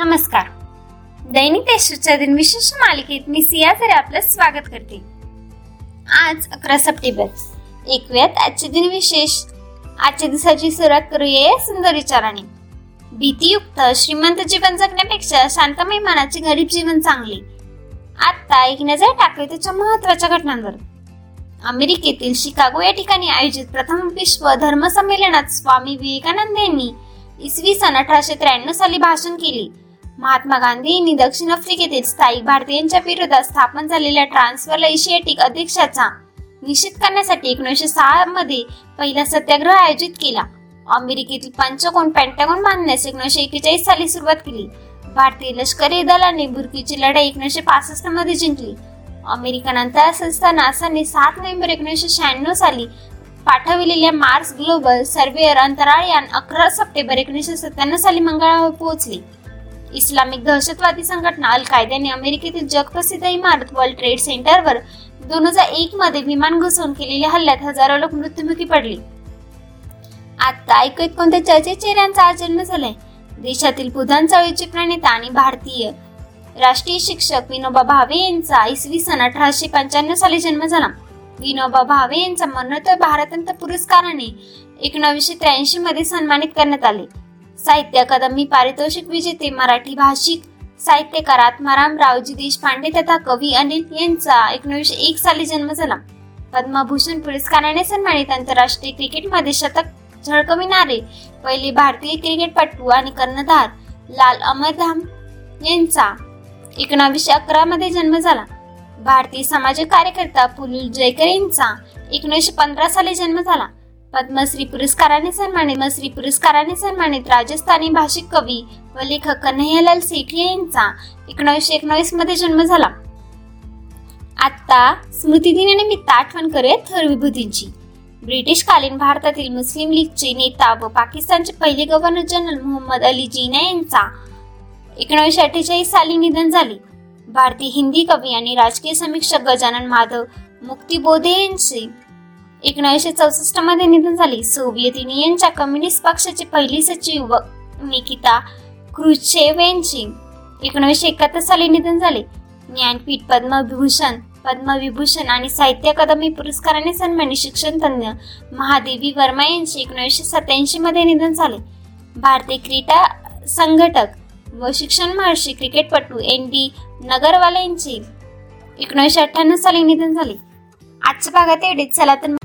दैनिक देशाच्या दिन विशेष मालिकेत मी सिया तरी आपलं स्वागत करते. आज अकरा सप्टेंबर. ऐकूयात आजचे दिन विशेष. आजच्या दिवसाची सुरुवात करूया या सुंदर विचाराने. भीतीयुक्त श्रीमंत जीवन जगण्यापेक्षा शांतमय मनाचे गरीब जीवन चांगले. आता एक नजर टाकले त्याच्या महत्त्वाच्या घटनांवर. अमेरिकेतील शिकागो या ठिकाणी आयोजित प्रथम विश्व धर्म संमेलनात स्वामी विवेकानंद यांनी इसवी सन अठराशे त्र्याण्णव साली भाषण केले. महात्मा गांधी यांनी दक्षिण आफ्रिकेतील स्थायिक भारतीयांच्या विरोधात स्थापन झालेल्या ट्रान्सफर एशियाटिक अध्यक्षाचा निषेध करण्यासाठी एकोणीसशे सहा मध्ये पहिला सत्याग्रह आयोजित केला. अमेरिकेतील पंचकोन पेंटागॉन बांधण्यास एकोणीसशे एकेचाळीस साली सुरुवात केली. भारतीय लष्करी दलाने बुरकीची लढाई एकोणीसशे पासष्टमध्ये जिंकली. अमेरिकन अंतराळ संस्था नासाने सात नोव्हेंबर एकोणीसशे शहाण्णव साली पाठविलेल्या मार्स ग्लोबल सर्वेअर अंतराळ यान अकरा सप्टेंबर एकोणीसशे सत्त्याण्णव साली मंगळावर पोहोचले. इस्लामिक दहशतवादी संघटना अल कायद्याने अमेरिकेतील जगप्रसिद्ध इमारत वर्ल्ड ट्रेड सेंटरवर दोन हजार एक मध्ये विमान घुसवून केलेल्या हल्ल्यात हजारो लोक मृत्युमुखी पडली. आता एक कोणत्या चर्चेत चेहऱ्यांचा आज जन्म झालाय. देशातील बुधान चळवळीचे प्रणेता आणि भारतीय राष्ट्रीय शिक्षक विनोबा भावे यांचा इसवी सन अठराशे पंच्याण्णव साली जन्म झाला. विनोबा भावे यांचा मरणोत्तर भारतरत्न पुरस्काराने एकोणावीसशे त्र्याऐंशी मध्ये सन्मानित करण्यात आले. साहित्य अकादमी पारितोषिक विजेते मराठी भाषिक साहित्यकार आत्माराम रावजी देशपांडे तथा कवी अनिल यांचा एकोणीसशे एक साली जन्म झाला. पद्मभूषण पुरस्काराने सन्मानित आंतरराष्ट्रीय क्रिकेटमध्ये शतक झळकविणारे पहिले भारतीय क्रिकेटपटू आणि कर्णधार लाल अमरधाम यांचा एकोणावीसशे अकरा मध्ये जन्म झाला. भारतीय सामाजिक कार्यकर्ता पुलुल जयकर यांचा एकोणीसशे पंधरा साली जन्म झाला. पद्मश्री पुरस्काराने सन्मानित पद्मश्री पुरस्काराने सन्मानित राजस्थानी भाषिक कवी व लेखक कन्हैयालाल सेठी यांचा एकोणीसशे एकोणीसमध्ये जन्म झाला. आता स्मृती दिनानिमित्त आठवण करूयात थर विभूतींची. ब्रिटिश कालीन भारतातील मुस्लिम लीगचे नेता व पाकिस्तानचे पहिले गव्हर्नर जनरल मोहम्मद अली जिना यांचा एकोणीसशे अठ्ठेचाळीस साली निधन झाले. भारतीय हिंदी कवी आणि राजकीय समीक्षक गजानन माधव मुक्तिबोधे यांचे एकोणीसशे चौसष्टमध्ये निधन झाले. सोव्हिएत युनियनच्या कम्युनिस्ट पक्षाचे पहिली सचिव निकिता क्रुचेव यांची एकोणीसशे एकाहत्तर साली निधन झाले. ज्ञानपीठ पद्मविभूषण पद्मविभूषण आणि साहित्य अकादमी पुरस्काराने सन्मानित शिक्षण तज्ञ महादेवी वर्मा यांचे एकोणीसशे सत्याऐंशी मध्ये निधन झाले. भारतीय क्रीडा संघटक व शिक्षण महर्षी क्रिकेटपटू एन डी नगरवाला यांचे एकोणीसशे अठ्ठ्याण्णव साली निधन झाले. आजच्या भागात एवढेच. चला तर